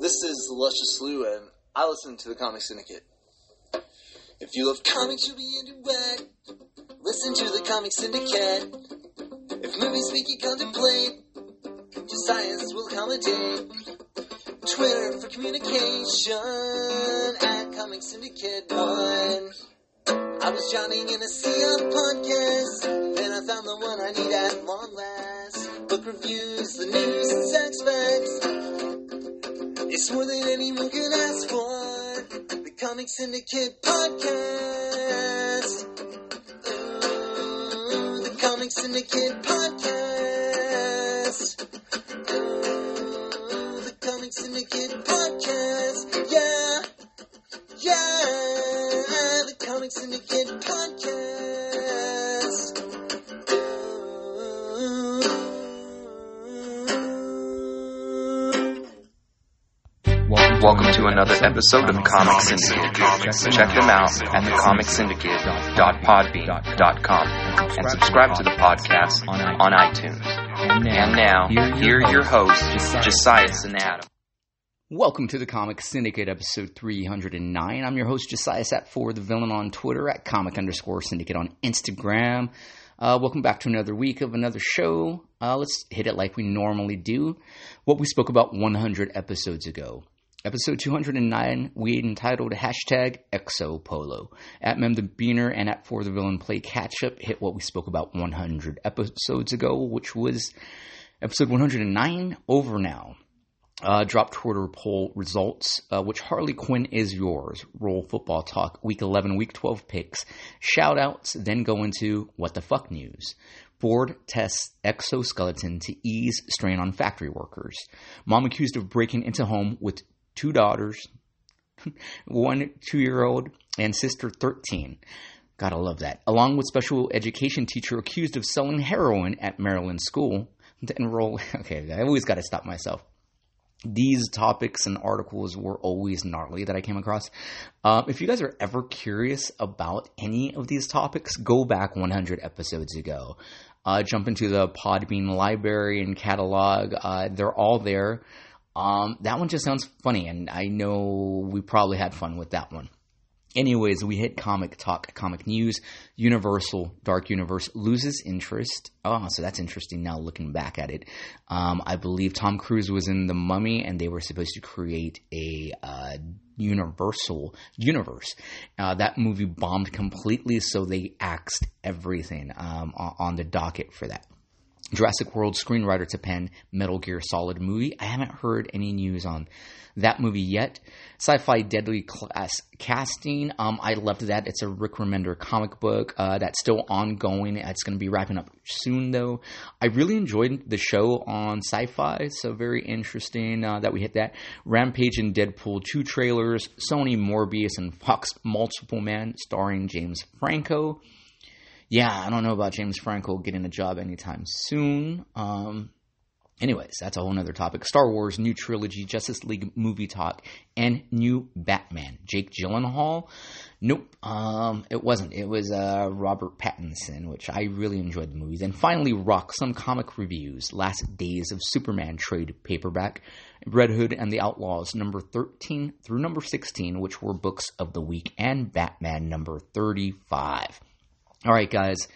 This is Luscious Lou, and I listen to the Comic Syndicate. If you love comics, you'll be into it. Listen to the Comic Syndicate. If movies make you contemplate, just science will accommodate. Twitter for communication at Comic Syndicate One. I was drowning in a sea of podcasts, then I found the one I need at long last. Book reviews, the news, and sex facts. It's more than anyone could ask for. The Comic Syndicate Podcast. Ooh, the Comic Syndicate Podcast. Ooh, the Comic Syndicate Podcast. Yeah. Yeah, the Comic Syndicate Podcast. Welcome to another episode of Comic Syndicate. Check them out at thecomicsyndicate.podbean.com and subscribe to the podcast on iTunes. And now, here are your hosts, Josias and Adam. Welcome to the Comic Syndicate, episode 309. I'm your host, Josiah Sat for the villain on Twitter at comic underscore syndicate on Instagram. Uh, welcome back to another week of another show. Uh, let's hit it like we normally do. What we spoke about 100 episodes ago. Episode 209, we entitled hashtag Exopolo. At Mem the Beaner and at For the Villain Play Catch Up hit what we spoke about 100 episodes ago, which was episode 109 over now. Uh, drop Twitter poll results, uh, which Harley Quinn is yours. Roll football talk, week 11, week 12 picks. Shout outs, then go into what the fuck news. Ford tests exoskeleton to ease strain on factory workers. Mom accused of breaking into home with two daughters, one two year old, and sister 13. Gotta love that. Along with special education teacher accused of selling heroin at Maryland school to enroll. Okay, I always gotta stop myself these topics and articles were always gnarly that I came across. Uh, if you guys are ever curious about any of these topics, go back 100 episodes ago. Uh, jump into the Podbean library and catalog. Uh, they're all there. Um, that one just sounds funny, and I know we probably had fun with that one. Anyways, we hit comic talk, comic news. Universal Dark Universe loses interest. Oh, so that's interesting now looking back at it. Um, I believe Tom Cruise was in The Mummy and they were supposed to create a uh, Universal universe. Uh, that movie bombed completely, so they axed everything um, on the docket for that. Jurassic World screenwriter to pen Metal Gear Solid movie. I haven't heard any news on that movie yet. Syfy Deadly Class casting. Um, I loved that. It's a Rick Remender comic book uh, that's still ongoing. It's going to be wrapping up soon, though. I really enjoyed the show on Syfy, so very interesting uh, that we hit that. Rampage and Deadpool two trailers. Sony Morbius and Fox Multiple Man, starring James Franco yeah, I don't know about James Franco getting a job anytime soon. Um, anyways, that's a whole other topic. Star Wars, new trilogy, Justice League movie talk, and new Batman. Jake Gyllenhaal? Nope, um, it wasn't. It was uh, Robert Pattinson, which I really enjoyed the movies. And finally, Rock, some comic reviews. Last Days of Superman trade paperback. Red Hood and the Outlaws, number 13 through number 16, which were books of the week, and Batman, number 35. All right, guys.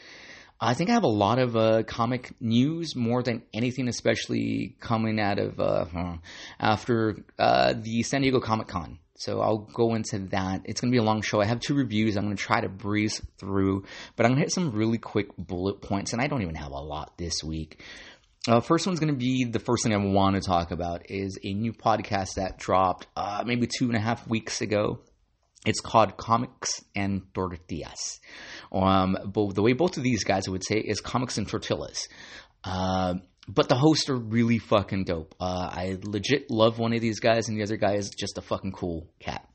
I think I have a lot of uh, comic news more than anything, especially coming out of uh, after uh, the San Diego Comic Con. So I'll go into that. It's going to be a long show. I have two reviews. I'm going to try to breeze through, but I'm going to hit some really quick bullet points, and I don't even have a lot this week. Uh, first one's going to be the first thing I want to talk about is a new podcast that dropped uh, maybe two and a half weeks ago. It's called Comics and Tortillas. Um, but the way both of these guys would say is Comics and Tortillas. Uh, but the hosts are really fucking dope. Uh, I legit love one of these guys, and the other guy is just a fucking cool cat.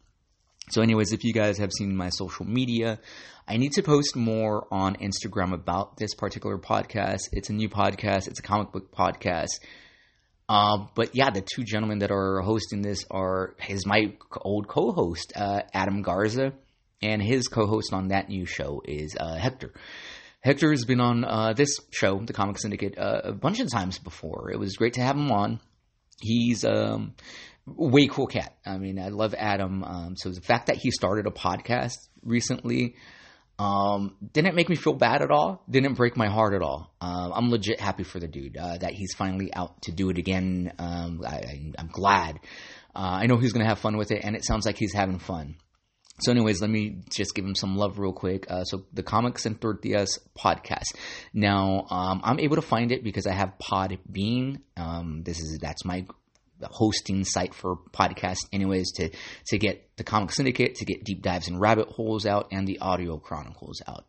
So, anyways, if you guys have seen my social media, I need to post more on Instagram about this particular podcast. It's a new podcast, it's a comic book podcast. Uh, but yeah, the two gentlemen that are hosting this are is my old co-host uh, Adam Garza, and his co-host on that new show is uh, Hector. Hector has been on uh, this show, the Comic Syndicate, uh, a bunch of times before. It was great to have him on. he's um way cool cat. I mean, I love Adam. Um, so the fact that he started a podcast recently um, didn't make me feel bad at all. Didn't break my heart at all. Uh, I'm legit happy for the dude uh, that he's finally out to do it again. Um, I, am glad. Uh, I know he's gonna have fun with it, and it sounds like he's having fun. So, anyways, let me just give him some love real quick. Uh, so, the Comics and Tortillas podcast. Now, um, I'm able to find it because I have Podbean. Um, this is that's my hosting site for podcasts anyways to to get the comic syndicate to get deep dives and rabbit holes out and the audio chronicles out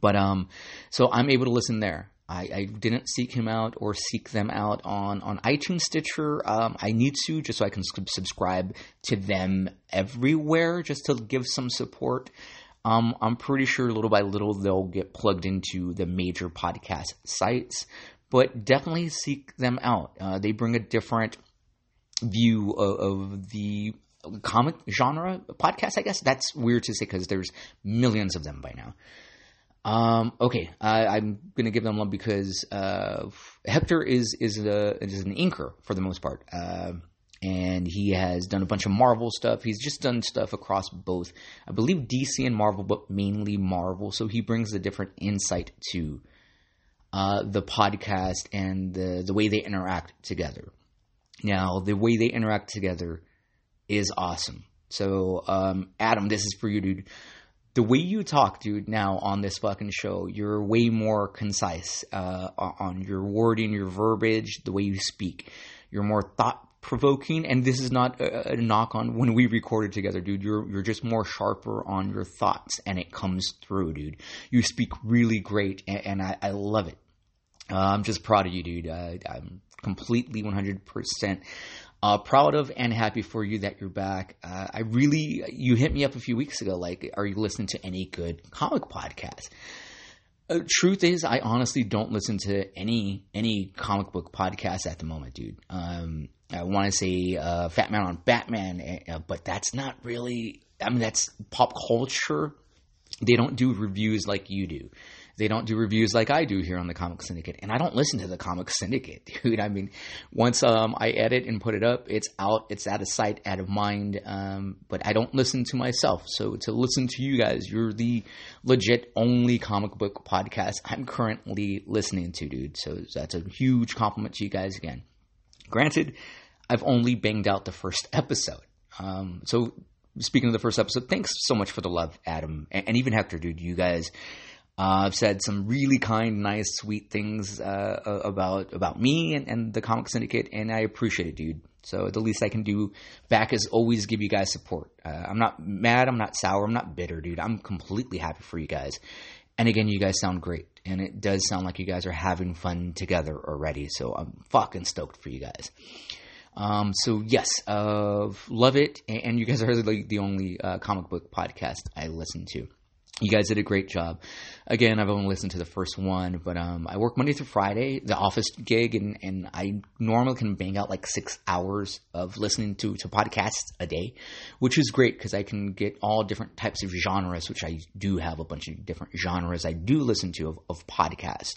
but um so i'm able to listen there I, I didn't seek him out or seek them out on, on iTunes Stitcher. Um, I need to just so I can subscribe to them everywhere just to give some support. Um, I'm pretty sure little by little they'll get plugged into the major podcast sites, but definitely seek them out. Uh, they bring a different view of, of the comic genre podcast. I guess that's weird to say because there's millions of them by now. Um, okay, I, am gonna give them love because uh, Hector is is a is an inker for the most part, uh, and he has done a bunch of Marvel stuff. He's just done stuff across both, I believe DC and Marvel, but mainly Marvel. So he brings a different insight to uh, the podcast and the the way they interact together. Now, the way they interact together is awesome. So, um, Adam, this is for you, dude. The way you talk, dude, now on this fucking show, you're way more concise uh, on your wording, your verbiage, the way you speak. You're more thought provoking, and this is not a, a, knock on when we recorded together, dude. You're you're just more sharper on your thoughts, and it comes through, dude. You speak really great, and, and I, I, love it. Uh, I'm just proud of you, dude. Uh, I'm completely 100% uh, proud of and happy for you that you're back. Uh, I really, you hit me up a few weeks ago, like, are you listening to any good comic podcast? Uh, truth is, I honestly don't listen to any any comic book podcast at the moment, dude. Um, I want to say uh, Fat Man on Batman, eh, uh, but that's not really. I mean, that's pop culture. They don't do reviews like you do. They don't do reviews like I do here on the Comic Syndicate, and I don't listen to the Comic Syndicate, dude. I mean, once um, I edit and put it up, it's out, it's out of sight, out of mind. Um, but I don't listen to myself. So to listen to you guys, you're the legit only comic book podcast I'm currently listening to, dude. So that's a huge compliment to you guys again. Granted, I've only banged out the first episode. Um, so speaking of the first episode, thanks so much for the love, Adam, and, and even Hector, dude. You guys uh, I've said some really kind, nice, sweet things uh, about about me and, and the Comic Syndicate, and I appreciate it, dude. So the least I can do back is always give you guys support. Uh, I'm not mad, I'm not sour, I'm not bitter, dude. I'm completely happy for you guys. And again, you guys sound great, and it does sound like you guys are having fun together already. So I'm fucking stoked for you guys. Um, so yes, uh, love it, and you guys are the, the only uh, comic book podcast I listen to you guys did a great job. Again, I've only listened to the first one, but um, I work Monday through Friday, the office gig, and, and I normally can bang out like six hours of listening to, to podcasts a day, which is great because I can get all different types of genres, which I do have a bunch of different genres I do listen to of, of podcasts.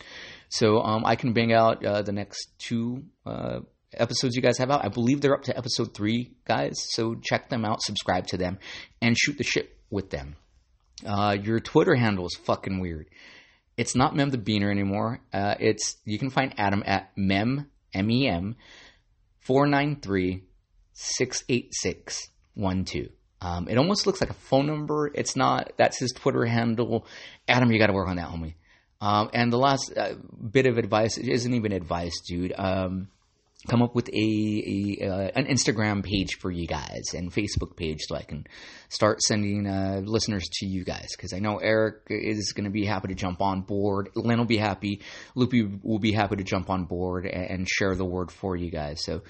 So um, I can bang out uh, the next two uh, episodes you guys have out. I believe they're up to episode three, guys. So check them out, subscribe to them, and shoot the shit with them. Uh, your Twitter handle is fucking weird. It's not Mem the Beaner anymore. Uh, it's you can find Adam at mem m e m four nine three six eight six one two. Um, it almost looks like a phone number. It's not. That's his Twitter handle. Adam, you got to work on that, homie. Um, and the last uh, bit of advice isn't even advice, dude. Um, come up with a, a uh, an Instagram page for you guys and Facebook page so I can start sending uh, listeners to you guys because I know Eric is going to be happy to jump on board. Len will be happy. Loopy will be happy to jump on board and, and share the word for you guys. So.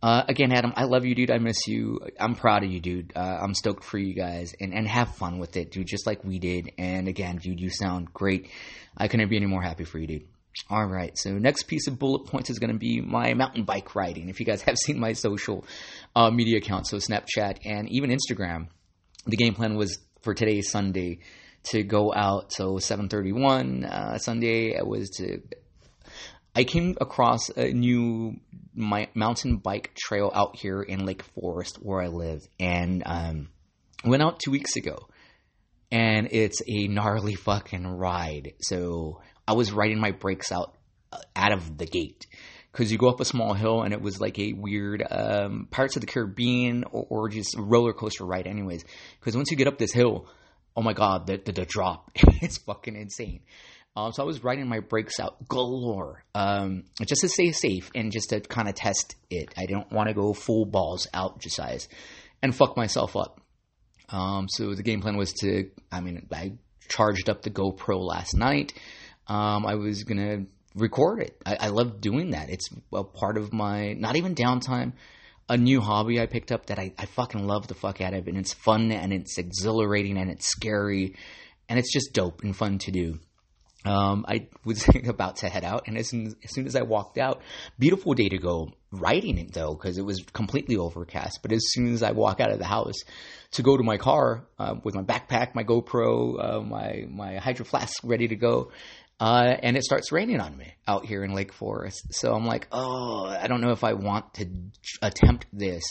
Uh, again, Adam, I love you, dude. I miss you. I'm proud of you, dude. Uh, I'm stoked for you guys and, and have fun with it, dude, just like we did. And again, dude, you sound great. I couldn't be any more happy for you, dude. All right, so next piece of bullet points is going to be my mountain bike riding. If you guys have seen my social uh, media accounts, so Snapchat and even Instagram, the game plan was for today, Sunday, to go out. So 7:31 uh, Sunday I was to I came across a new my mountain bike trail out here in Lake Forest where I live, and um, went out two weeks ago, and it's a gnarly fucking ride. So I was riding my brakes out uh, out of the gate because you go up a small hill and it was like a weird um, Pirates of the Caribbean or, or just roller coaster ride, anyways. Because once you get up this hill, oh my god, the the, the drop is fucking insane. Um, so I was riding my brakes out galore, um, just to stay safe and just to kind of test it. I don't want to go full balls out, just size, and fuck myself up. Um, so the game plan was to, I mean, I charged up the GoPro last night. Um, I was gonna record it. I, I love doing that. It's a part of my not even downtime. A new hobby I picked up that I, I fucking love the fuck out of, and it's fun and it's exhilarating and it's scary, and it's just dope and fun to do. Um, I was about to head out, and as soon, as soon as I walked out, beautiful day to go riding it though, because it was completely overcast. But as soon as I walk out of the house to go to my car uh, with my backpack, my GoPro, uh, my my hydro flask ready to go, uh, and it starts raining on me out here in Lake Forest. So I'm like, oh, I don't know if I want to attempt this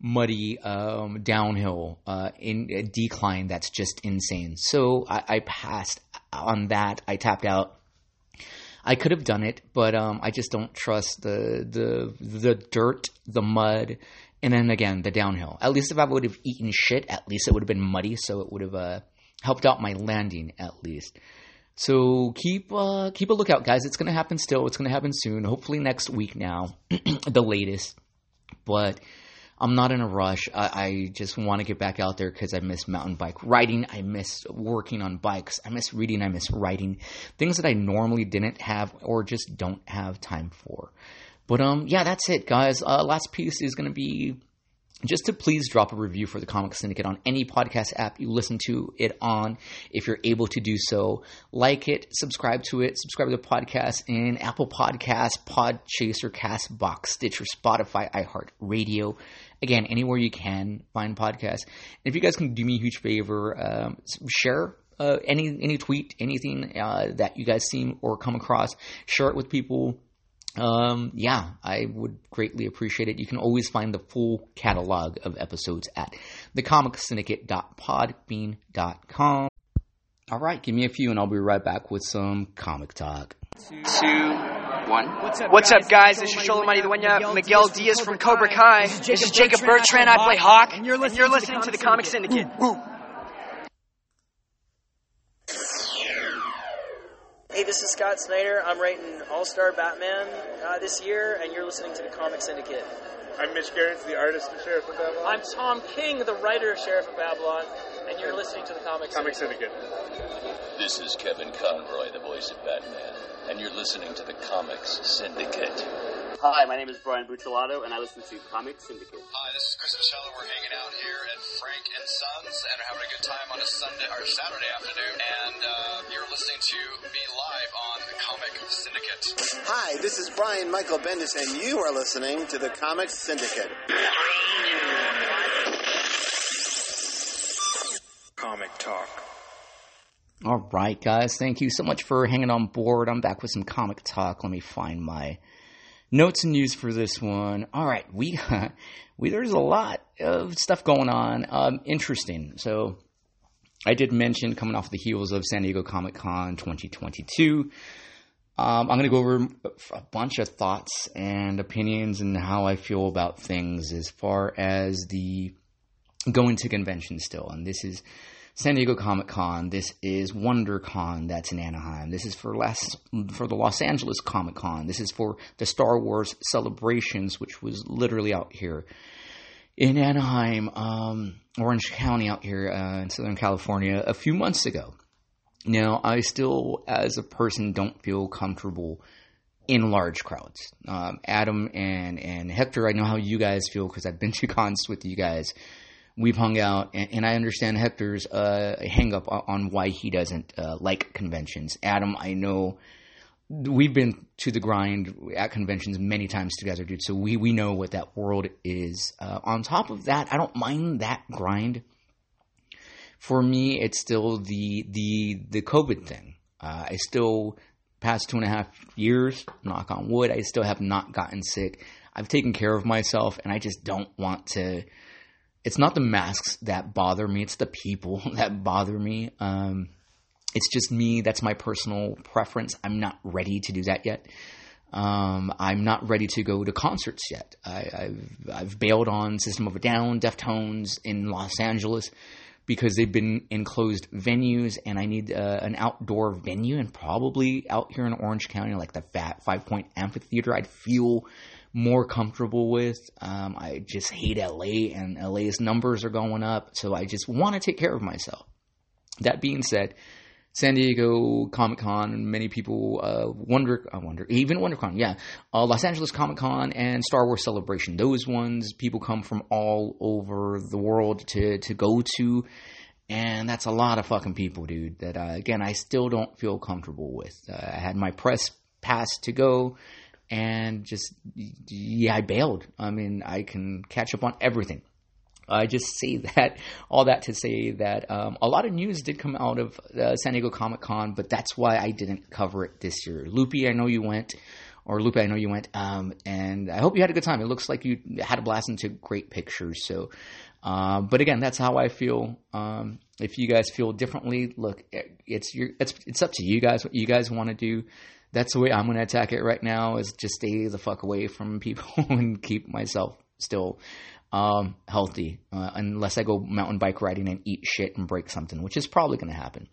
muddy um, downhill uh, in a decline that's just insane. So I, I, passed on that. I tapped out. I could have done it, but um, I just don't trust the the the dirt, the mud, and then again the downhill. At least if I would have eaten shit, at least it would have been muddy, so it would have uh, helped out my landing at least. So keep uh, keep a lookout, guys. It's going to happen still. It's going to happen soon. Hopefully next week now, the latest. But I'm not in a rush. I, I just want to get back out there because I miss mountain bike riding. I miss working on bikes. I miss reading. I miss writing. Things that I normally didn't have or just don't have time for. But um, yeah, that's it, guys. Uh, last piece is going to be just to please drop a review for the Comic Syndicate on any podcast app you listen to it on, if you're able to do so. Like it, subscribe to it, subscribe to the podcast in Apple Podcasts, Podchaser, Castbox, Stitcher, Spotify, iHeartRadio. Again, anywhere you can find podcasts. And if you guys can do me a huge favor, um, share uh, any any tweet, anything uh, that you guys see or come across, share it with people um, yeah, I would greatly appreciate it. You can always find the full catalog of episodes at thecomicsyndicate.podbean.com. All right, give me a few and I'll be right back with some comic talk. Two, one. What's up, What's up guys? This is Xolo Maridueña Miguel, Miguel Diaz from Cobra Kai. This is Jacob Bertrand. I play Hawk. And you're listening, and you're listening to the Comic Syndicate. Hey, this is Scott Snyder. I'm writing All Star Batman uh, this year, and you're listening to the Comic Syndicate. I'm Mitch Gerads, the artist of Sheriff of Babylon. I'm Tom King, the writer of Sheriff of Babylon, and you're listening to the Comic, Comic Syndicate. Syndicate. This is Kevin Conroy, the voice of Batman, and you're listening to the Comics Syndicate. Hi, my name is Brian Buccellato, and I listen to Comic Syndicate. Hi, this is Chris Michelle. We're hanging out here at Frank and Sons, and are having a good time on a Sunday or Saturday afternoon. And uh, you're listening to me live on the Comic Syndicate. Hi, this is Brian Michael Bendis, and you are listening to the Comic Syndicate. Comic Talk. All right, guys. Thank you so much for hanging on board. I'm back with some comic talk. Let me find my notes and news for this one. All right, we, we there's a lot of stuff going on. Um, interesting. So, I did mention coming off the heels of San Diego Comic Con 2022. Um, I'm going to go over a bunch of thoughts and opinions and how I feel about things as far as the going to convention still. And this is San Diego Comic Con. This is WonderCon. That's in Anaheim. This is for last for the Los Angeles Comic Con. This is for the Star Wars celebrations, which was literally out here in Anaheim, um, Orange County, out here uh, in Southern California, a few months ago. Now, I still, as a person, don't feel comfortable in large crowds. Um, Adam and and Hector, I know how you guys feel because I've been to cons with you guys we've hung out, and, and I understand Hector's uh, hang up on why he doesn't uh, like conventions. Adam, I know we've been to the grind at conventions many times together, dude. So we we know what that world is. Uh, on top of that, I don't mind that grind. For me, it's still the the the COVID thing. Uh, I still past two and a half years, knock on wood, I still have not gotten sick. I've taken care of myself, and I just don't want to. It's not the masks that bother me; it's the people that bother me. Um, it's just me. That's my personal preference. I'm not ready to do that yet. Um, I'm not ready to go to concerts yet. I, have I've bailed on System of a Down, Deftones in Los Angeles because they've been in closed venues, and I need uh, an outdoor venue, and probably out here in Orange County, like the Fat Five Point Amphitheater. I'd feel more comfortable with. Um, I just hate LA, and LA's numbers are going up, so I just want to take care of myself. That being said, San Diego Comic Con, and many people uh, wonder, I wonder, even WonderCon, yeah, uh, Los Angeles Comic Con and Star Wars Celebration. Those ones, people come from all over the world to to go to, and that's a lot of fucking people, dude. That uh, again, I still don't feel comfortable with. Uh, I had my press pass to go, and just yeah, I bailed. I mean, I can catch up on everything. I just say that, all that to say that um, a lot of news did come out of uh, San Diego Comic Con, but that's why I didn't cover it this year. Loopy, I know you went, or Lupe, I know you went, um, and I hope you had a good time. It looks like you had a blast and took great pictures. So, uh, but again, that's how I feel. Um, if you guys feel differently, look, it's your, it's it's up to you guys what you guys want to do. That's the way I'm going to attack it right now. Is just stay the fuck away from people and keep myself still um, healthy uh, unless I go mountain bike riding and eat shit and break something, which is probably going to happen.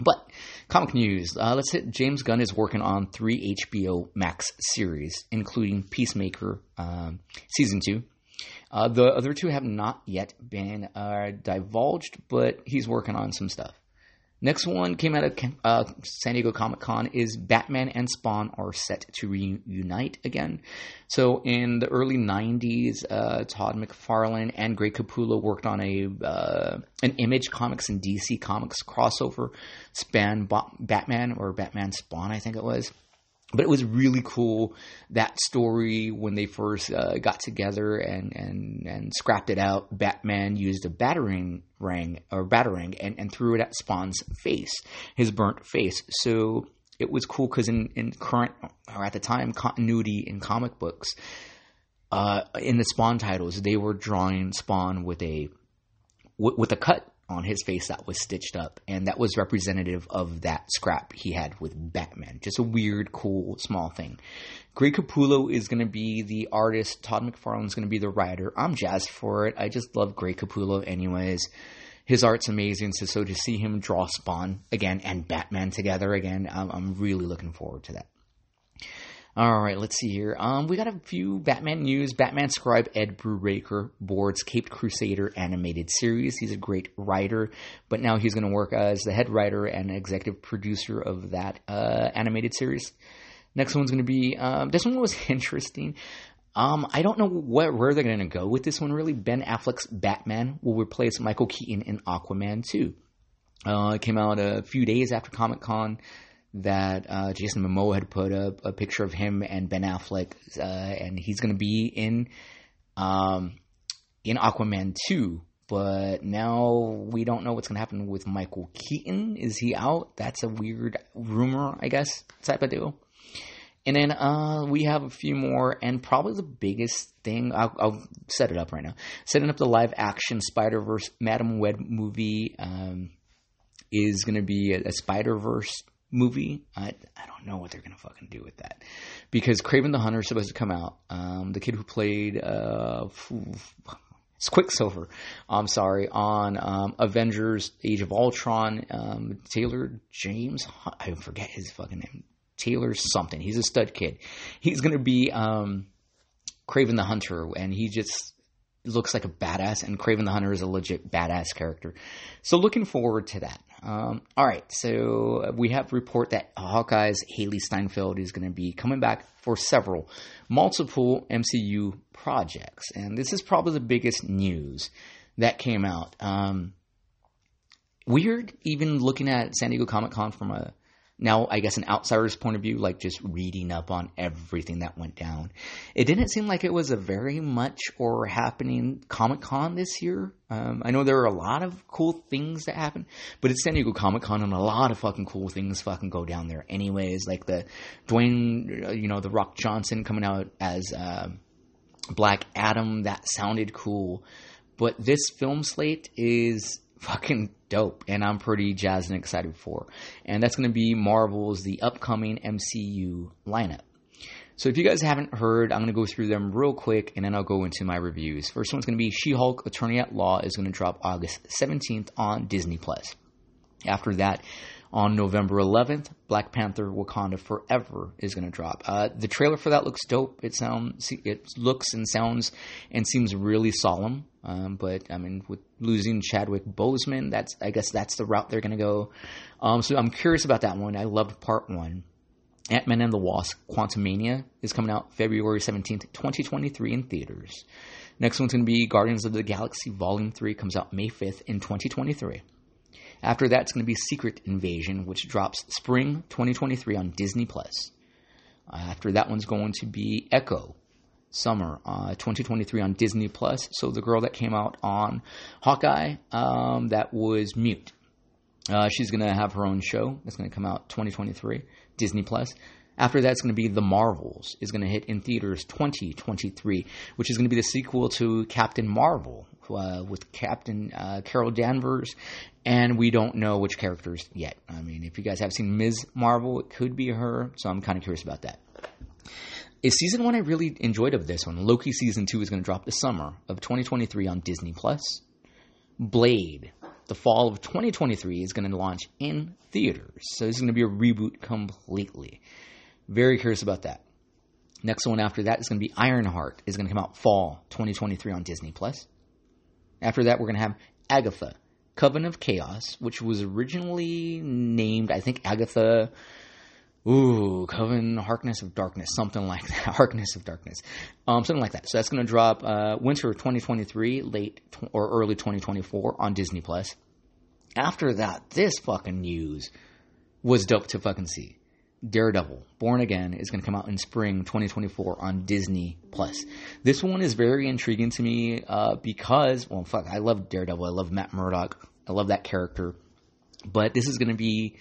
But comic news. Uh, let's hit. James Gunn is working on three HBO Max series, including Peacemaker um, season two. Uh, the other two have not yet been uh, divulged, but he's working on some stuff. Next one came out of uh, San Diego Comic Con is Batman and Spawn are set to reunite again. So in the early '90s, uh, Todd McFarlane and Greg Capullo worked on a uh, an Image Comics and DC Comics crossover span Batman or Batman Spawn, I think it was but it was really cool that story when they first uh, got together and, and, and scrapped it out. Batman used a battering ring or battering and, and threw it at Spawn's face, his burnt face. So it was cool because in, in current or at the time continuity in comic books, uh, in the Spawn titles, they were drawing Spawn with a with a cut on his face that was stitched up, and that was representative of that scrap he had with Batman. Just a weird, cool, small thing. Greg Capullo is going to be the artist. Todd McFarlane is going to be the writer. I'm jazzed for it. I just love Greg Capullo, anyways. His art's amazing. So, so to see him draw Spawn again and Batman together again, I'm, I'm really looking forward to that. All right, let's see here. Um, we got a few Batman news. Batman scribe Ed Brubaker boards Caped Crusader animated series. He's a great writer, but now he's going to work as the head writer and executive producer of that uh, animated series. Next one's going to be um, this one was interesting. Um, I don't know what, where they're going to go with this one. Really, Ben Affleck's Batman will replace Michael Keaton in Aquaman 2. Uh, it came out a few days after Comic Con that uh, Jason Momoa had put up a picture of him and Ben Affleck, uh, and he's going to be in um, in Aquaman two. But now we don't know what's going to happen with Michael Keaton. Is he out? That's a weird rumor, I guess, type of deal. And then uh, we have a few more, and probably the biggest thing, I'll, I'll, set it up right now. Setting up the live action Spider Verse Madame Web movie um, is going to be a, a Spider Verse movie. I I don't know what they're gonna fucking do with that because Kraven the Hunter is supposed to come out. Um, the kid who played uh, it's Quicksilver. I'm sorry on um, Avengers: Age of Ultron. Um, Taylor James, I forget his fucking name. Taylor something. He's a stud kid. He's gonna be um, Kraven the Hunter, and he just looks like a badass. And Kraven the Hunter is a legit badass character. So looking forward to that. Um, all right, so we have report that Hawkeye's Hailee Steinfeld is going to be coming back for several, multiple MCU projects, and this is probably the biggest news that came out. Um, weird, even looking at San Diego Comic Con from a Now, I guess an outsider's point of view, like just reading up on everything that went down, it didn't seem like it was a very much or happening Comic Con this year. Um, I know there are a lot of cool things that happen, but it's San Diego Comic Con and a lot of fucking cool things fucking go down there anyways. Like the Dwayne, uh, you know, the Rock Johnson coming out as uh, Black Adam, that sounded cool. But this film slate is fucking dope and I'm pretty jazzed and excited for. And that's going to be Marvel's the upcoming MCU lineup. So if you guys haven't heard, I'm going to go through them real quick and then I'll go into my reviews. First one's going to be She-Hulk Attorney at Law is going to drop August 17th on Disney Plus. After that, on November 11th, Black Panther: Wakanda Forever is going to drop. Uh, the trailer for that looks dope. It sounds, it looks and sounds and seems really solemn. Um, but I mean, with losing Chadwick Boseman, that's I guess that's the route they're going to go. Um, so I'm curious about that one. I loved part one. Ant Man and the Wasp: Quantumania is coming out February 17th, 2023 in theaters. Next one's going to be Guardians of the Galaxy Volume 3 comes out May 5th in 2023. After that, it's going to be Secret Invasion, which drops spring 2023 on Disney Plus. Uh, after that one's going to be Echo, summer uh, 2023 on Disney Plus. So the girl that came out on Hawkeye, um, that was mute. Uh, she's going to have her own show. That's going to come out 2023, Disney Plus. After that's going to be The Marvels. is going to hit in theaters 2023, which is going to be the sequel to Captain Marvel uh, with Captain uh, Carol Danvers, and we don't know which characters yet. I mean, if you guys have seen Ms. Marvel, it could be her, so I'm kind of curious about that. Is season one I really enjoyed of this one. Loki season two is going to drop this summer of 2023 on Disney Plus. Blade, the fall of 2023, is going to launch in theaters. So this is going to be a reboot completely. Very curious about that. Next one after that is going to be Ironheart. is going to come out fall 2023 on Disney Plus. After that, we're going to have Agatha, Coven of Chaos, which was originally named, I think, Agatha Ooh, Coven, Harkness of Darkness, something like that. Harkness of Darkness, um, something like that. So that's going to drop uh, winter 2023, late tw- or early 2024 on Disney Plus. After that, this fucking news was dope to fucking see. Daredevil, Born Again, is going to come out in spring 2024 on Disney Plus. This one is very intriguing to me uh, because, well, fuck, I love Daredevil. I love Matt Murdock. I love that character. But this is going to be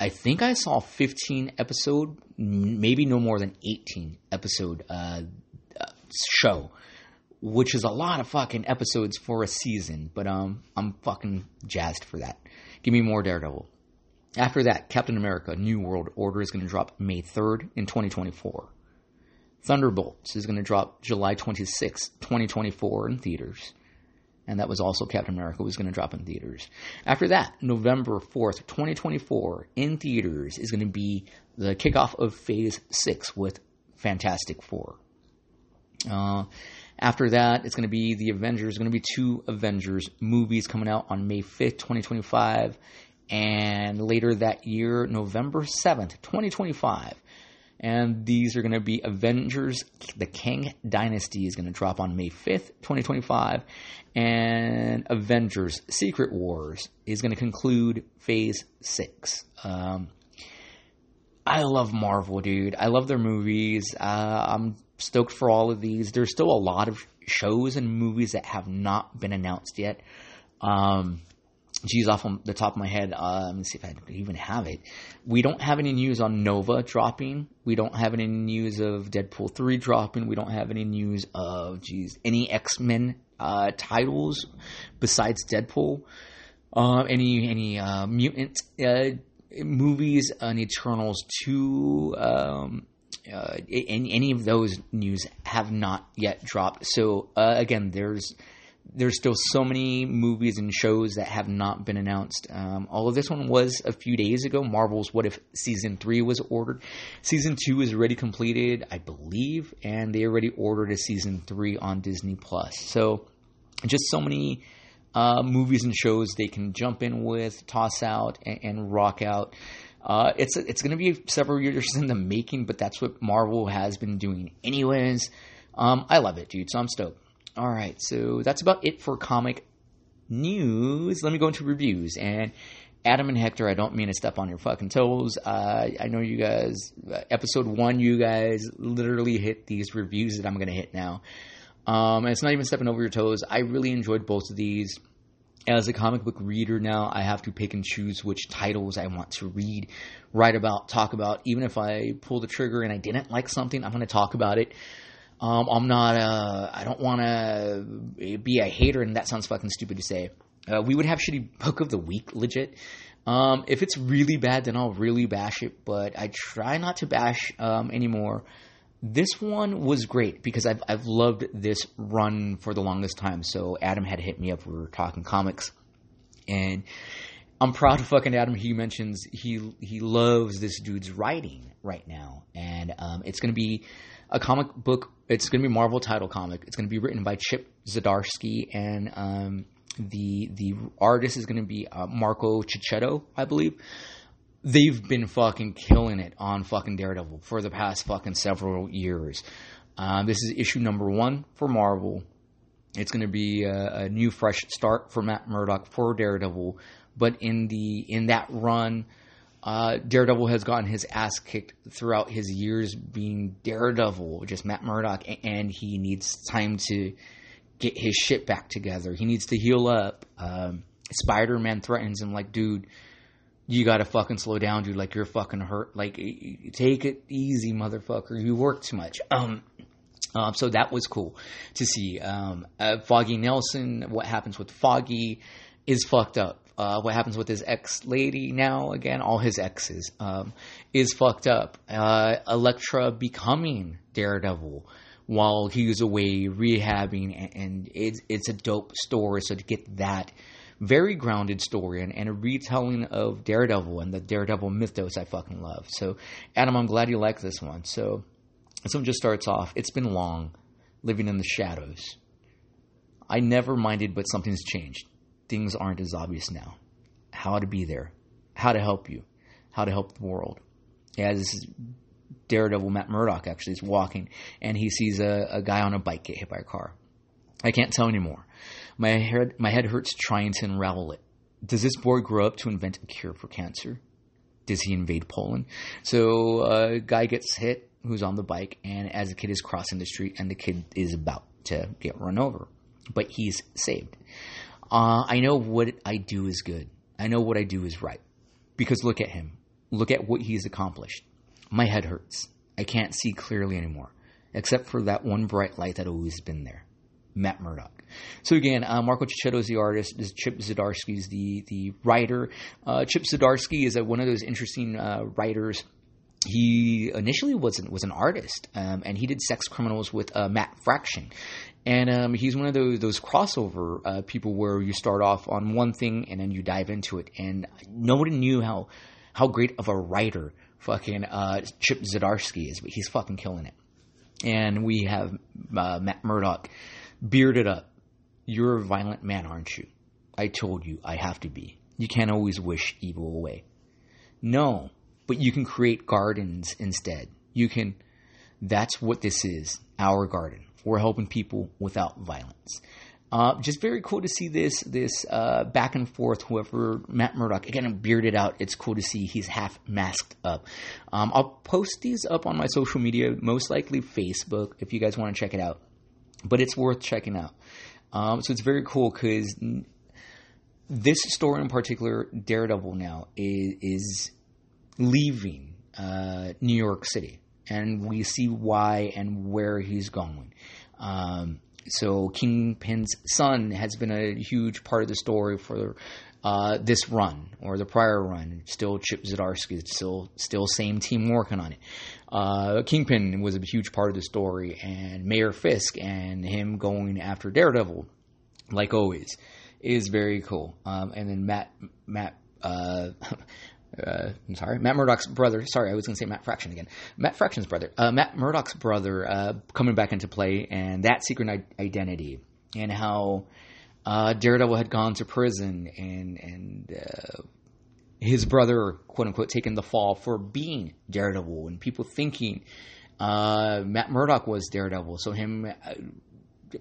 I think I saw 15 episode, maybe no more than 18 episode uh, uh, show, which is a lot of fucking episodes for a season. But um, I'm fucking jazzed for that. Give me more Daredevil. After that, Captain America: New World Order is going to drop May 3rd in 2024. Thunderbolts is going to drop July 26th, 2024 in theaters and that was also Captain America was going to drop in theaters. After that, November 4th, 2024, in theaters is going to be the kickoff of Phase 6 with Fantastic Four. Uh, after that, it's going to be the Avengers. going to be two Avengers movies coming out on May 5th, 2025. And later that year, November 7th, 2025, and these are going to be Avengers The Kang Dynasty is going to drop on May 5th, 2025, and Avengers Secret Wars is going to conclude Phase 6. Um, I love Marvel, dude. I love their movies. Uh, I'm stoked for all of these. There's still a lot of shows and movies that have not been announced yet. Um, geez, off on the top of my head, uh, let me see if I even have it. We don't have any news on Nova dropping. We don't have any news of Deadpool 3 dropping. We don't have any news of, geez, any X Men uh, titles besides Deadpool. Uh, any any uh, mutant uh, movies on Eternals 2. Um, uh, any, any of those news have not yet dropped. So, uh, again, there's there's still so many movies and shows that have not been announced. Um, although this one was a few days ago, Marvel's What If Season 3 was ordered. Season 2 is already completed, I believe, and they already ordered a Season 3 on Disney Plus. So, just so many uh, movies and shows they can jump in with, toss out, and, and rock out. Uh, it's it's going to be several years in the making, but that's what Marvel has been doing, anyways. Um, I love it, dude. So I'm stoked. All right, so that's about it for comic news. Let me go into reviews. And Adam and Hector, I don't mean to step on your fucking toes. Uh, I know you guys, uh, episode one, you guys literally hit these reviews that I'm going to hit now. Um, and it's not even stepping over your toes. I really enjoyed both of these. As a comic book reader now, I have to pick and choose which titles I want to read, write about, talk about. Even if I pull the trigger and I didn't like something, I'm going to talk about it. Um, I'm not, uh, I don't want to be a hater, and that sounds fucking stupid to say. Uh, we would have shitty book of the week, legit. Um, if it's really bad, then I'll really bash it, but I try not to bash um, anymore. This one was great because I've I've loved this run for the longest time. So Adam had hit me up. We were talking comics, and I'm proud of fucking Adam. He mentions he he loves this dude's writing right now, and um, it's going to be a comic book. It's going to be Marvel title comic. It's going to be written by Chip Zdarsky, and um, the the artist is going to be uh, Marco Checchetto, I believe. They've been fucking killing it on fucking Daredevil for the past fucking several years. Um, this is issue number one for Marvel. It's going to be a, a, new, fresh start for Matt Murdock for Daredevil. But in the in that run, uh, Daredevil has gotten his ass kicked throughout his years being Daredevil, just Matt Murdock, and he needs time to get his shit back together. He needs to heal up. Um, Spider Man threatens him, like, dude, you gotta fucking slow down, dude. Like, you're fucking hurt. Like, take it easy, motherfucker. You work too much. Um, um, so that was cool to see. Um, uh, Foggy Nelson, what happens with Foggy is fucked up. Uh, what happens with his ex lady now, again, all his exes, um, is fucked up. Uh, Elektra becoming Daredevil while he was away rehabbing, and, and it's, it's a dope story. So to get that very grounded story and, and, a retelling of Daredevil and the Daredevil mythos I fucking love. So, Adam, I'm glad you like this one. So, this one just starts off. It's been long, living in the shadows. I never minded, but something's changed. Things aren't as obvious now. How to be there, how to help you, how to help the world. yeah, As Daredevil Matt Murdock actually is walking, and he sees a, a guy on a bike get hit by a car. I can't tell anymore. My head, my head hurts trying to unravel it. Does this boy grow up to invent a cure for cancer? Does he invade Poland? So a guy gets hit who's on the bike, and as the kid is crossing the street, and the kid is about to get run over, but he's saved. Uh, I know what I do is good. I know what I do is right. Because look at him. Look at what he's accomplished. My head hurts. I can't see clearly anymore, except for that one bright light that always been there. Matt Murdock. So again, uh, Marco Checchetto is the artist. Is Chip Zdarsky is the the writer. Uh, Chip Zdarsky is a, one of those interesting uh, writers. He initially was an, was an artist, um, and he did Sex Criminals with uh, Matt Fraction, and um, he's one of those those crossover uh, people where you start off on one thing and then you dive into it. And nobody knew how how great of a writer fucking uh, Chip Zdarsky is, but he's fucking killing it. And we have Matt Murdock bearded up. You're a violent man, aren't you? I told you I have to be. You can't always wish evil away. No, but you can create gardens instead. You can. That's what this is. Our garden. We're helping people without violence. Uh, just very cool to see this this uh, back and forth. Whoever Matt Murdock again bearded out. It's cool to see he's half masked up. Um, I'll post these up on my social media, most likely Facebook, if you guys want to check it out. But it's worth checking out. Um, so it's very cool because this story in particular, Daredevil now is, is leaving uh, New York City, and we see why and where he's going. Um, so Kingpin's son has been a huge part of the story for uh, this run or the prior run. Still Chip Zdarsky, still still same team working on it. Uh, Kingpin was a huge part of the story, and Mayor Fisk and him going after Daredevil, like always, is very cool. Um, and then Matt Matt. Uh, uh, I'm sorry, Matt Murdock's brother. Sorry, I was going to say Matt Fraction again. Matt Fraction's brother. Uh, Matt Murdock's brother uh, coming back into play, and that secret identity, and how uh, Daredevil had gone to prison, and and uh, his brother, quote unquote, taking the fall for being Daredevil, and people thinking uh, Matt Murdock was Daredevil, so him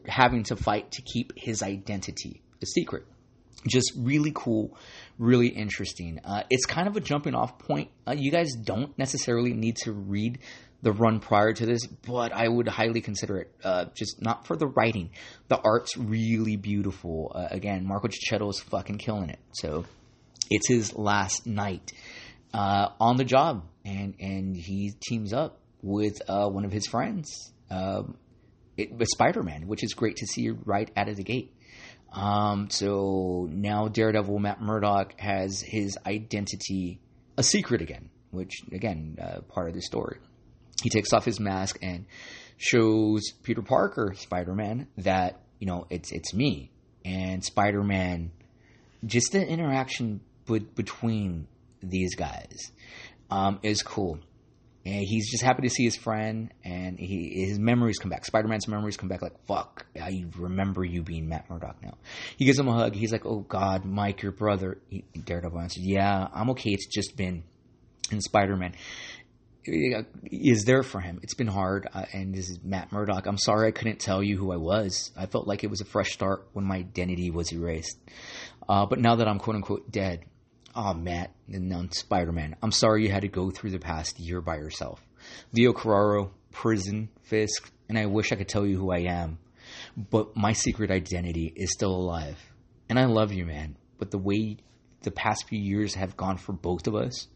having to fight to keep his identity a secret. just really cool, really interesting. Uh, it's kind of a jumping off point. Uh, you guys don't necessarily need to read the run prior to this, but I would highly consider it. Uh, just not for the writing, the art's really beautiful. Uh, again, Marco Checchetto is fucking killing it. So it's his last night uh, on the job, and and he teams up with uh, one of his friends, um, Spider Man, which is great to see right out of the gate. Um, so now Daredevil Matt Murdock has his identity a secret again, which again uh, part of the story. He takes off his mask and shows Peter Parker, Spider Man, that you know it's it's me and Spider Man. Just the interaction be- between these guys um, is cool. And he's just happy to see his friend, and he his memories come back. Spider Man's memories come back. Like fuck, I remember you being Matt Murdock now. He gives him a hug. He's like, "Oh God, Mike, your brother." He, Daredevil answers, "Yeah, I'm okay. It's just been." And Spider Man is there for him. It's been hard, uh, and this is Matt Murdock. I'm sorry I couldn't tell you who I was. I felt like it was a fresh start when my identity was erased. Uh, but now that I'm quote unquote dead, oh Matt, now Spider Man, I'm sorry you had to go through the past year by yourself. Leo Carraro, prison, Fisk, and I wish I could tell you who I am, but my secret identity is still alive. And I love you, man. But the way the past few years have gone for both of us,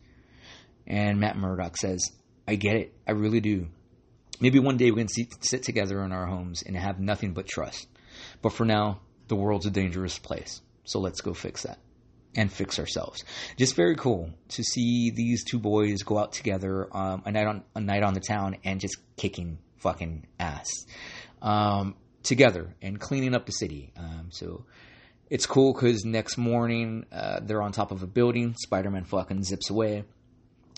and Matt Murdock says, I get it. I really do. Maybe one day we can sit, sit together in our homes and have nothing but trust. But for now, the world's a dangerous place. So let's go fix that and fix ourselves. Just very cool to see these two boys go out together um, a night on a night on the town and just kicking fucking ass um, together and cleaning up the city. Um, so it's cool because next morning uh, they're on top of a building. Spider Man fucking zips away,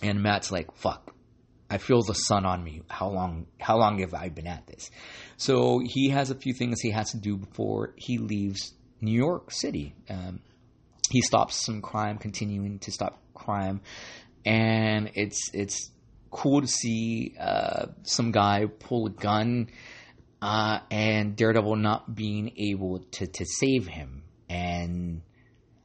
and Matt's like, "Fuck." I feel the sun on me. How long? How long have I been at this? So he has a few things he has to do before he leaves New York City. Um, he stops some crime, continuing to stop crime, and it's it's cool to see uh, some guy pull a gun uh, and Daredevil not being able to to save him, and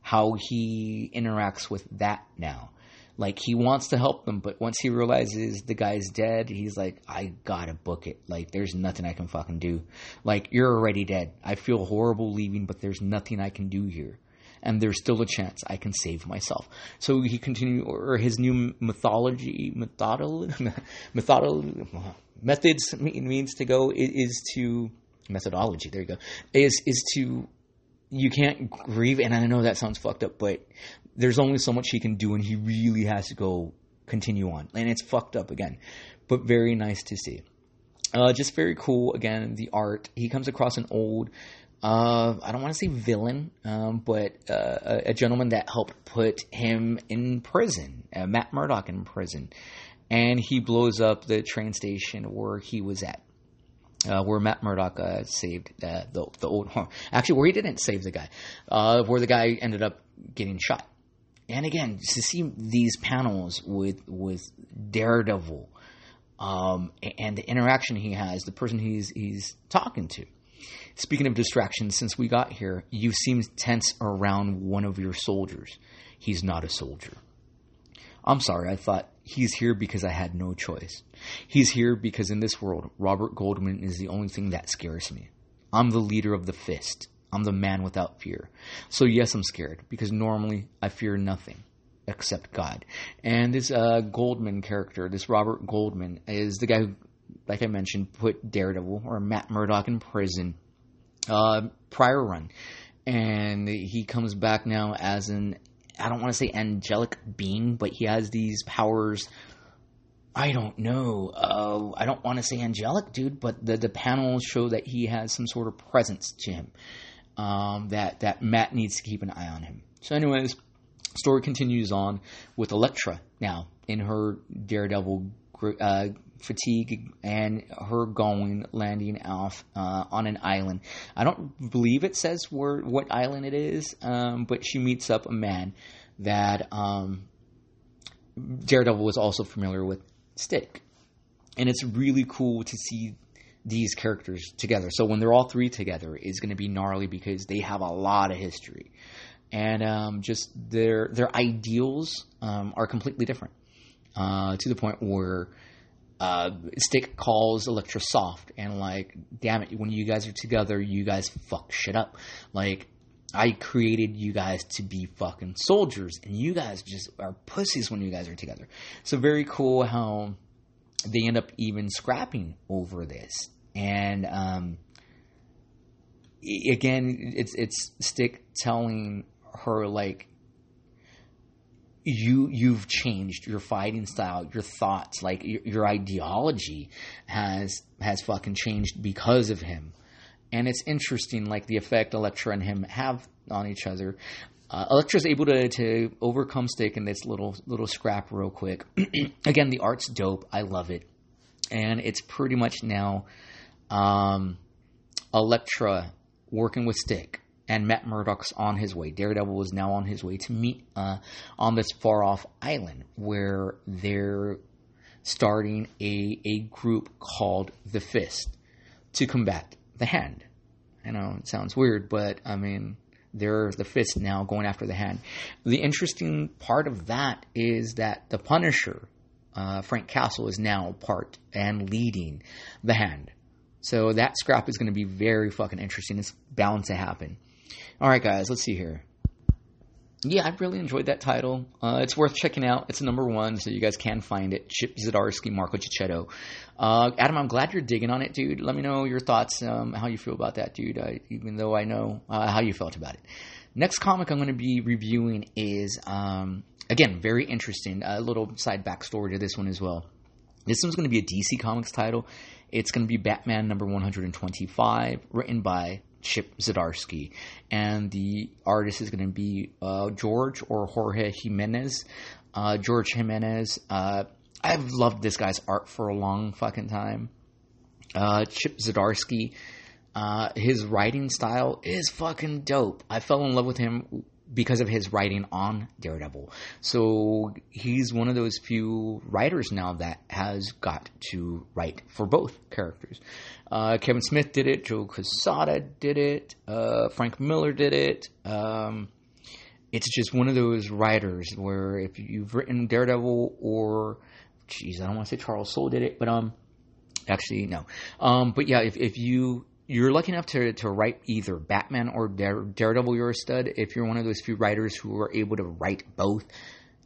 how he interacts with that now. Like he wants to help them, but once he realizes the guy's dead, he's like, I gotta book it. Like there's nothing I can fucking do. Like you're already dead. I feel horrible leaving, but there's nothing I can do here. And there's still a chance I can save myself. So he continued, or his new mythology, methodology, methodology, methods means to go is to methodology. There you go. Is is to you can't grieve, and I know that sounds fucked up, but there's only so much he can do, and he really has to go continue on. And it's fucked up again, but very nice to see. Uh, just very cool. Again, the art. He comes across an old, uh, I don't want to say villain, um, but uh, a, a, gentleman that helped put him in prison, uh, Matt Murdock in prison. And he blows up the train station where he was at. Uh, where Matt Murdock uh, saved the the old home. actually where he didn't save the guy, where the guy ended up getting shot and again to see these panels with with Daredevil um, and the interaction he has, the person he's he's talking to. Speaking of distractions, since we got here, you seem tense around one of your soldiers. He's not a soldier. I'm sorry, I thought he's here because I had no choice. He's here because in this world, Robert Goldman is the only thing that scares me. I'm the leader of the fist. I'm the man without fear. So yes, I'm scared because normally I fear nothing except God. And this uh, Goldman character, this Robert Goldman, is the guy who, like I mentioned, put Daredevil or Matt Murdock in prison uh, prior run, and he comes back now as an I don't want to say angelic being, but he has these powers I don't know. Uh, I don't want to say angelic, dude, but the the panels show that he has some sort of presence to him um, that that Matt needs to keep an eye on him. So, anyways, story continues on with Elektra now in her Daredevil uh, fatigue and her going landing off uh, on an island. I don't believe it says where what island it is, um, but she meets up a man that um, Daredevil was also familiar with, Stick, and it's really cool to see these characters together. So when they're all three together, it's going to be gnarly because they have a lot of history. and um, just their their ideals um, are completely different uh, to the point where uh, Stick calls Elektra soft and like, damn it, when you guys are together, you guys fuck shit up. Like, I created you guys to be fucking soldiers, and you guys just are pussies when you guys are together. So very cool how they end up even scrapping over this, and um, again, it's it's Stick telling her like you you've changed your fighting style your thoughts like your, your, ideology has has fucking changed because of him. And it's interesting like the effect Elektra and him have on each other. Uh, Elektra's able to, to overcome Stick in this little little scrap real quick. Again the art's dope. I love it. And it's pretty much now um, Elektra working with Stick and Matt Murdock's on his way. Daredevil is now on his way to meet uh, on this far off island where they're starting a, a group called the Fist to combat the Hand. I know it sounds weird, but I mean, they're the Fist now going after the Hand. The interesting part of that is that the Punisher, uh, Frank Castle, is now part and leading the Hand. So that scrap is going to be very fucking interesting. It's bound to happen. All right, guys, let's see here. Yeah, I really enjoyed that title. Uh, it's worth checking out. It's number one, so you guys can find it. Chip Zdarsky, Marco Checchetto. Uh, Adam, I'm glad you're digging on it, dude. Let me know your thoughts, um, how you feel about that, dude. Uh, even though I know uh, how you felt about it. Next comic I'm going to be reviewing is, um, again, very interesting. A little side backstory to this one as well. This one's going to be a DC Comics title. It's going to be Batman number 125, written by Chip Zdarsky, and the artist is going to be uh, George or Jorge Jimenez. Uh, George Jimenez. Uh, I've loved this guy's art for a long fucking time. Uh, Chip Zdarsky. Uh, his writing style is fucking dope. I fell in love with him because of his writing on Daredevil. So he's one of those few writers now that has got to write for both characters. Uh, Kevin Smith did it, Joe Quesada did it, uh, Frank Miller did it. Um, it's just one of those writers where if you've written Daredevil or, geez, I don't want to say Charles Soule did it, but um, actually no. Um, but yeah, if if you you're lucky enough to, to write either Batman or Dare, Daredevil, you're a stud. If you're one of those few writers who are able to write both,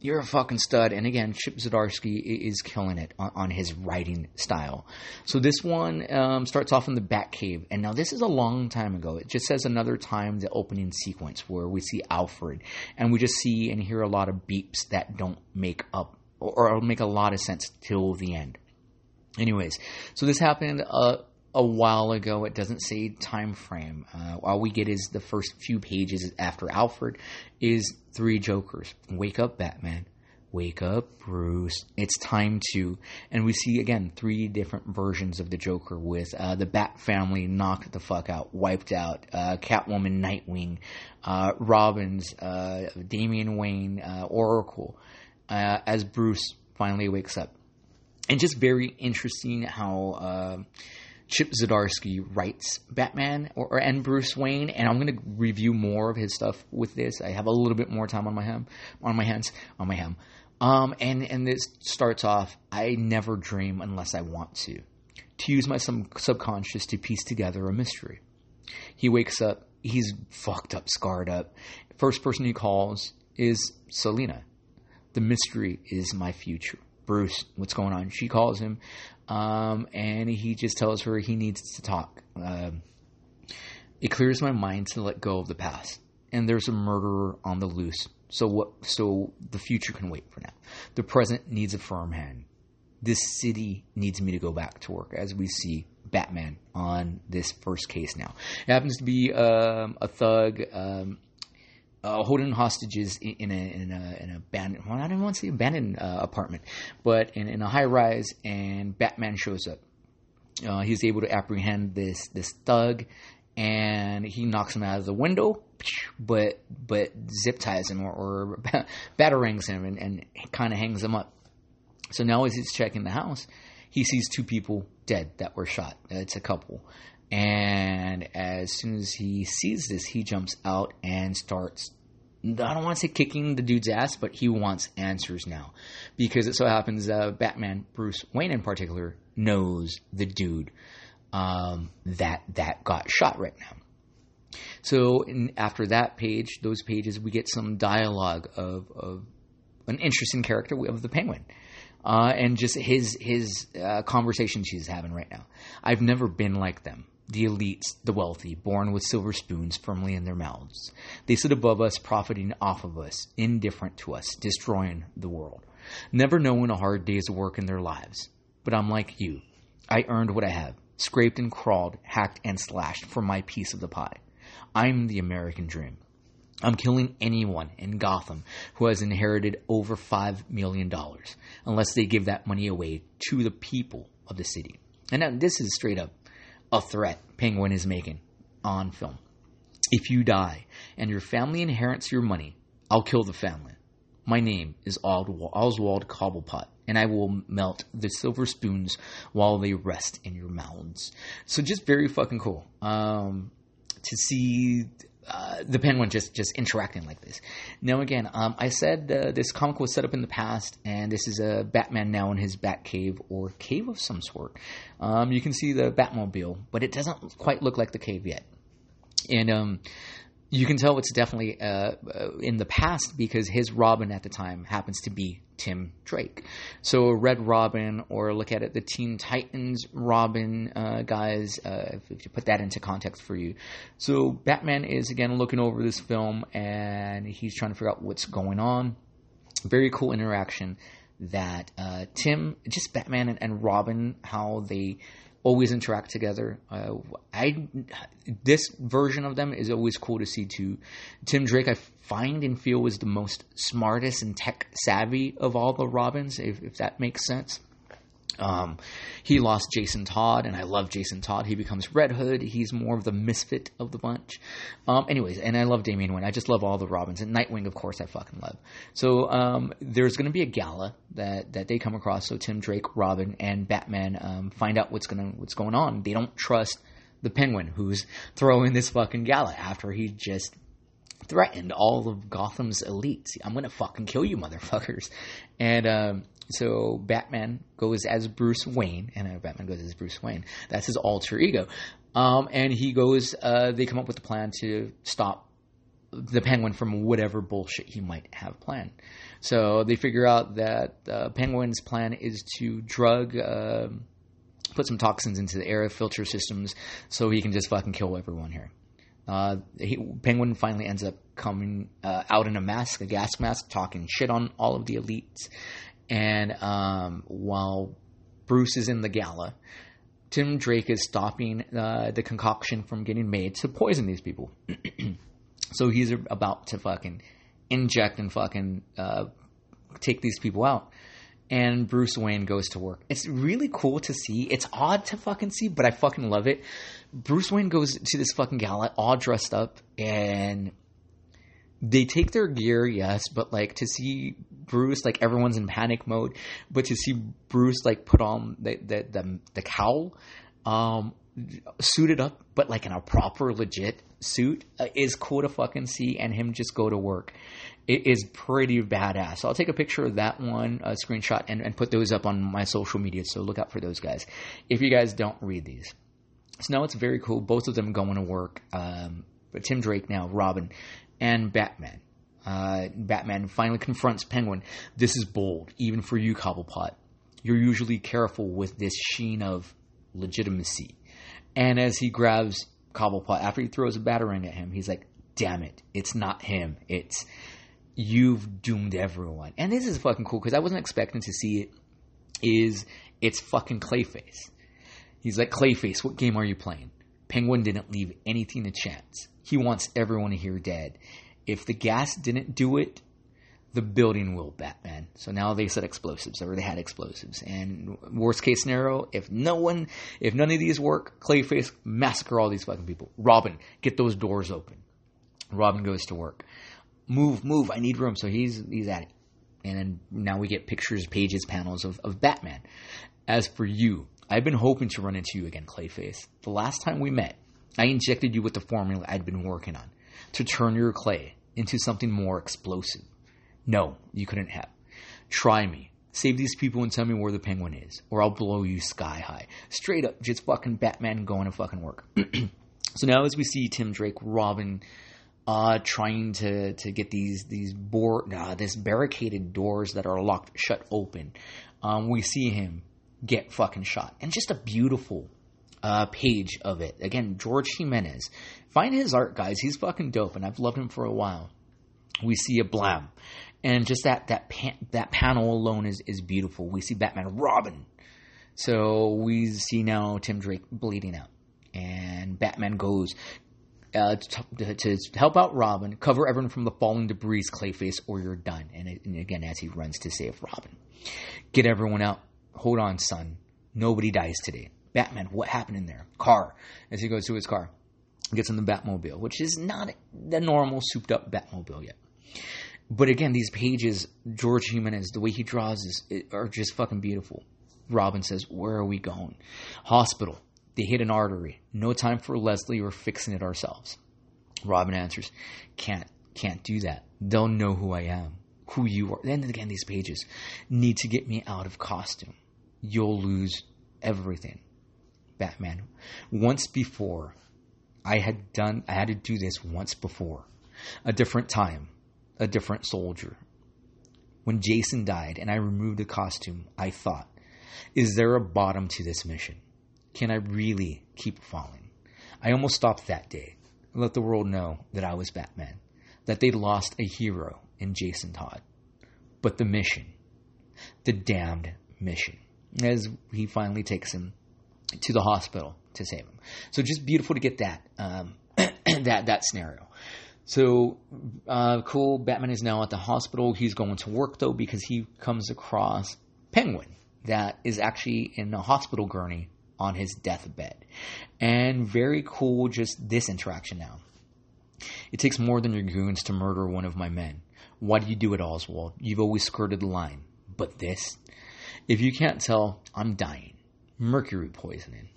you're a fucking stud. And again, Chip Zdarsky is killing it on, on his writing style. So this one um, starts off in the Batcave, and now this is a long time ago. It just says another time the opening sequence where we see Alfred, and we just see and hear a lot of beeps that don't make up or, or make a lot of sense till the end. Anyways, so this happened. Uh, a while ago. It doesn't say time frame. Uh, all we get is the first few pages after Alfred is three Jokers. Wake up, Batman. Wake up, Bruce. It's time to. And we see again three different versions of the Joker with uh, the Bat family knocked the fuck out, wiped out. Uh, Catwoman, Nightwing, uh, Robin's, uh, Damian Wayne, uh, Oracle, uh, as Bruce finally wakes up. And just very interesting how Chip Zdarsky writes Batman or, or, and Bruce Wayne, and I'm going to review more of his stuff with this. I have a little bit more time on my ham, on my hands, on my ham. Um, and and this starts off. I never dream unless I want to. To use my some subconscious to piece together a mystery. He wakes up. He's fucked up, scarred up. First person he calls is Selina. The mystery is my future. Bruce, what's going on? She calls him. Um, and he just tells her he needs to talk. Um, it clears my mind to let go of the past. And there's a murderer on the loose. So what? So the future can wait for now. The present needs a firm hand. This city needs me to go back to work, as we see Batman on this first case now. It happens to be um, a thug. Um, uh, holding hostages in, in, a in a abandoned well, I don't want to say abandoned uh, apartment, but in, in a high rise, and Batman shows up. Uh, he's able to apprehend this this thug, and he knocks him out of the window, but but zip ties him or, or batarangs him and, and kind of hangs him up. So now as he's checking the house, he sees two people dead that were shot. It's a couple. And as soon as he sees this, he jumps out and starts I don't want to say kicking the dude's ass, but he wants answers now because it so happens uh, Batman Bruce Wayne in particular knows the dude um, that that got shot right now. So in, after that page, those pages, we get some dialogue of, of an interesting character of the Penguin. Uh, and just his his uh, conversation she's having right now. I've never been like them. The elites, the wealthy, born with silver spoons firmly in their mouths. They sit above us, profiting off of us, indifferent to us, destroying the world. Never knowing a hard day's work in their lives. But I'm like you. I earned what I have, scraped and crawled, hacked and slashed for my piece of the pie. I'm the American dream. I'm killing anyone in Gotham who has inherited over $5 million, unless they give that money away to the people of the city. And now this is straight up a threat Penguin is making on film. If you die and your family inherits your money, I'll kill the family. My name is Oswald Cobblepot, and I will melt the silver spoons while they rest in your mouths. So just very fucking cool. Um, to see uh, the penguin just just interacting like this. Now again, um, I said uh, this comic was set up in the past, and this is a Batman now in his Bat cave or cave of some sort. Um, you can see the Batmobile, but it doesn't quite look like the cave yet. And um, you can tell it's definitely uh, uh, in the past because his Robin at the time happens to be Tim Drake. So Red Robin, or look at it, the Teen Titans Robin, uh, guys, uh, if, you put that into context for you. So Batman is again looking over this film and he's trying to figure out what's going on. Very cool interaction that uh, Tim, just Batman and, and Robin, how they always interact together. Uh, I this version of them is always cool to see too. Tim Drake, I find and feel was the most smartest and tech savvy of all the Robins, if, if that makes sense. Um, he lost Jason Todd, and I love Jason Todd. He becomes Red Hood. He's more of the misfit of the bunch. Um, anyways, and I love Damian Wayne. I just love all the Robins. And Nightwing, of course, I fucking love. So um, there's going to be a gala that, that they come across. So Tim Drake, Robin, and Batman um, find out what's going what's going on. They don't trust the Penguin, who's throwing this fucking gala after he just threatened all of Gotham's elites. I'm gonna fucking kill you, motherfuckers. And um, so Batman goes as Bruce Wayne, and uh, Batman goes as Bruce Wayne. That's his alter ego. Um, and he goes. Uh, they come up with a plan to stop the Penguin from whatever bullshit he might have planned. So they figure out that uh, Penguin's plan is to drug. Uh, put some toxins into the air filter systems so he can just fucking kill everyone here. Uh, he, Penguin finally ends up coming uh, out in a mask, a gas mask, talking shit on all of the elites. And um, while Bruce is in the gala, Tim Drake is stopping uh, the concoction from getting made to poison these people. so he's about to fucking inject and fucking uh, take these people out. And Bruce Wayne goes to work. It's really cool to see. It's odd to fucking see, but I fucking love it. Bruce Wayne goes to this fucking gala all dressed up and they take their gear, yes, but like to see Bruce, like everyone's in panic mode, but to see Bruce like put on the the the, the cowl, um, suited up, but like in a proper legit suit, uh, is cool to fucking see, and him just go to work. It is pretty badass. So I'll take a picture of that one, a screenshot, and, and put those up on my social media. So look out for those guys. If you guys don't read these, so now it's very cool. Both of them going to work. Um, Tim Drake now, Robin, and Batman. Uh, Batman finally confronts Penguin. This is bold, even for you, Cobblepot. You're usually careful with this sheen of legitimacy. And as he grabs Cobblepot, after he throws a batarang at him, he's like, damn it, it's not him. It's, you've doomed everyone. And this is fucking cool because I wasn't expecting to see it. Is, it's fucking Clayface. He's like, Clayface, what game are you playing? Penguin didn't leave anything to chance. He wants everyone here dead. If the gas didn't do it, the building will, Batman. So now they said explosives, or they had explosives. And worst case scenario, if no one, if none of these work, Clayface massacre all these fucking people. Robin, get those doors open. Robin goes to work. Move, move, I need room. So he's he's at it. And then now we get pictures, pages, panels of, of Batman. As for you, I've been hoping to run into you again, Clayface. The last time we met, I injected you with the formula I'd been working on to turn your clay into something more explosive. No, you couldn't have. Try me. Save these people and tell me where the penguin is, or I'll blow you sky high. Straight up, just fucking Batman going to fucking work. so now, as we see Tim Drake, Robin, uh, trying to to get these these board, uh, this barricaded doors that are locked shut open, um, we see him get fucking shot, and just a beautiful uh, page of it. Again, George Jimenez. Find his art, guys. He's fucking dope, and I've loved him for a while. We see a blam, and just that that pan, that panel alone is is beautiful. We see Batman, Robin. So we see now Tim Drake bleeding out, and Batman goes. Uh, to, to, help out Robin, cover everyone from the falling debris, Clayface, or you're done. And, and again, as he runs to save Robin, get everyone out. Hold on, son. Nobody dies today. Batman, what happened in there? Car. As he goes to his car, gets in the Batmobile, which is not the normal souped up Batmobile yet. But again, these pages, George Jimenez, the way he draws is are just fucking beautiful. Robin says, "Where are we going?" Hospital. They hit an artery. No time for Leslie. We're fixing it ourselves. Robin answers, "Can't, can't do that. They'll know who I am, who you are." Then again, these pages need to get me out of costume. You'll lose everything. Batman. Once before, I had done, I had to do this once before. A different time, a different soldier. When Jason died and I removed the costume, I thought, is there a bottom to this mission? Can I really keep falling? I almost stopped that day. Let the world know that I was Batman, that they lost a hero in Jason Todd. But the mission, the damned mission, as he finally takes him to the hospital to save him. So just beautiful to get that um, that that scenario. So uh, cool. Batman is now at the hospital. He's going to work though because he comes across Penguin that is actually in a hospital gurney on his deathbed, and very cool. Just this interaction now. It takes more than your goons to murder one of my men. Why do you do it, Oswald? You've always skirted the line. But this? If you can't tell, I'm dying. Mercury poisoning.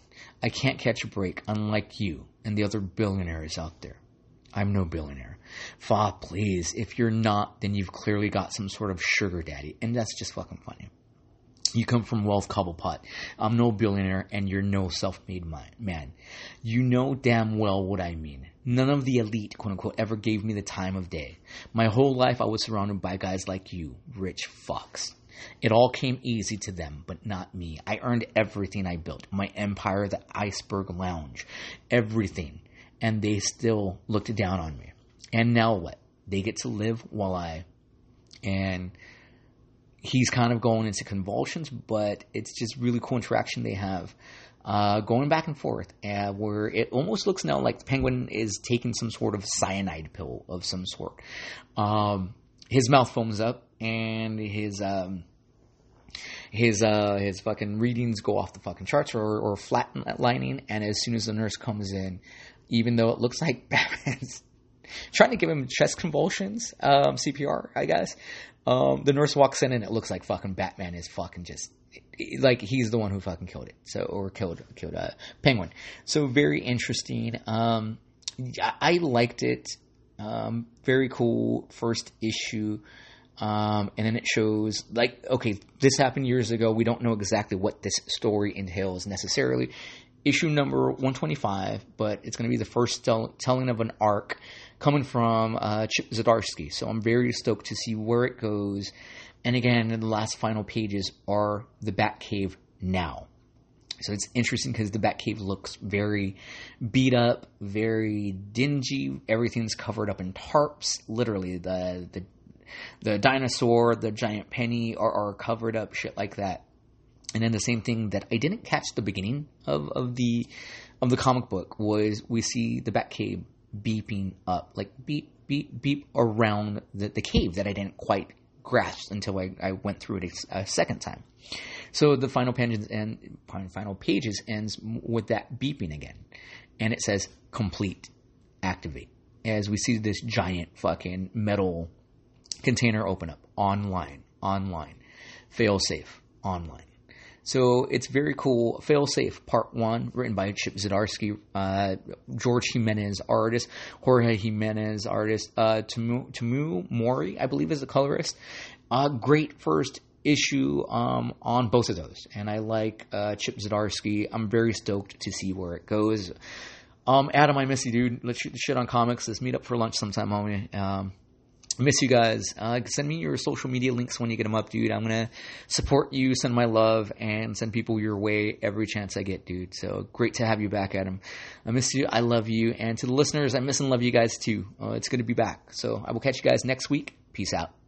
I can't catch a break, unlike you and the other billionaires out there. I'm no billionaire. Fa, please, if you're not, then you've clearly got some sort of sugar daddy, and that's just fucking funny. You come from wealth cobblepot. I'm no billionaire, and you're no self-made man. You know damn well what I mean. None of the elite, quote unquote, ever gave me the time of day. My whole life, I was surrounded by guys like you, rich fucks. It all came easy to them, but not me. I earned everything I built my empire, the iceberg lounge, everything. And they still looked down on me. And now what? They get to live while I. And he's kind of going into convulsions, but it's just really cool interaction they have. Uh, going back and forth, uh, where it almost looks now like the penguin is taking some sort of cyanide pill of some sort. Um, his mouth foams up, and his um, his uh, his fucking readings go off the fucking charts or or flatlining. And as soon as the nurse comes in, even though it looks like Batman's trying to give him chest convulsions, um, CPR, I guess. Um, the nurse walks in and it looks like fucking Batman is fucking just like he's the one who fucking killed it. So or killed killed a Penguin. So very interesting. Um, I liked it. Um, very cool first issue. Um, and then it shows like okay, this happened years ago. We don't know exactly what this story entails necessarily. Issue number 125, but it's going to be the first tell- telling of an arc coming from uh, Chip Zdarsky. So I'm very stoked to see where it goes. And again, the last final pages are the Batcave now. So it's interesting because the Batcave looks very beat up, very dingy. Everything's covered up in tarps. Literally, the the the dinosaur, the giant penny are, are covered up, shit like that. And then the same thing that I didn't catch the beginning of, of the of the comic book was we see the Batcave beeping up, like beep, beep, beep around the, the cave that I didn't quite grasp until I, I went through it a, a second time. So the final pages final pages ends with that beeping again, and it says complete, activate. As we see this giant fucking metal container open up online, online, fail safe, online. So it's very cool. Fail Safe Part One, written by Chip Zdarsky, uh, George Jimenez, artist, Jorge Jimenez, artist, uh, Tamu, Tamu Mori, I believe, is the colorist. Uh, great first issue um, on both of those, and I like uh, Chip Zdarsky. I'm very stoked to see where it goes. Um, Adam, I miss you, dude. Let's shoot the shit on comics. Let's meet up for lunch sometime, homie. Um, miss you guys. Uh, send me your social media links when you get them up, dude. I'm gonna support you, send my love, and send people your way every chance I get, dude. So great to have you back, Adam. I miss you. I love you. And to the listeners, I miss and love you guys too. Uh, it's good to be back. So I will catch you guys next week. Peace out.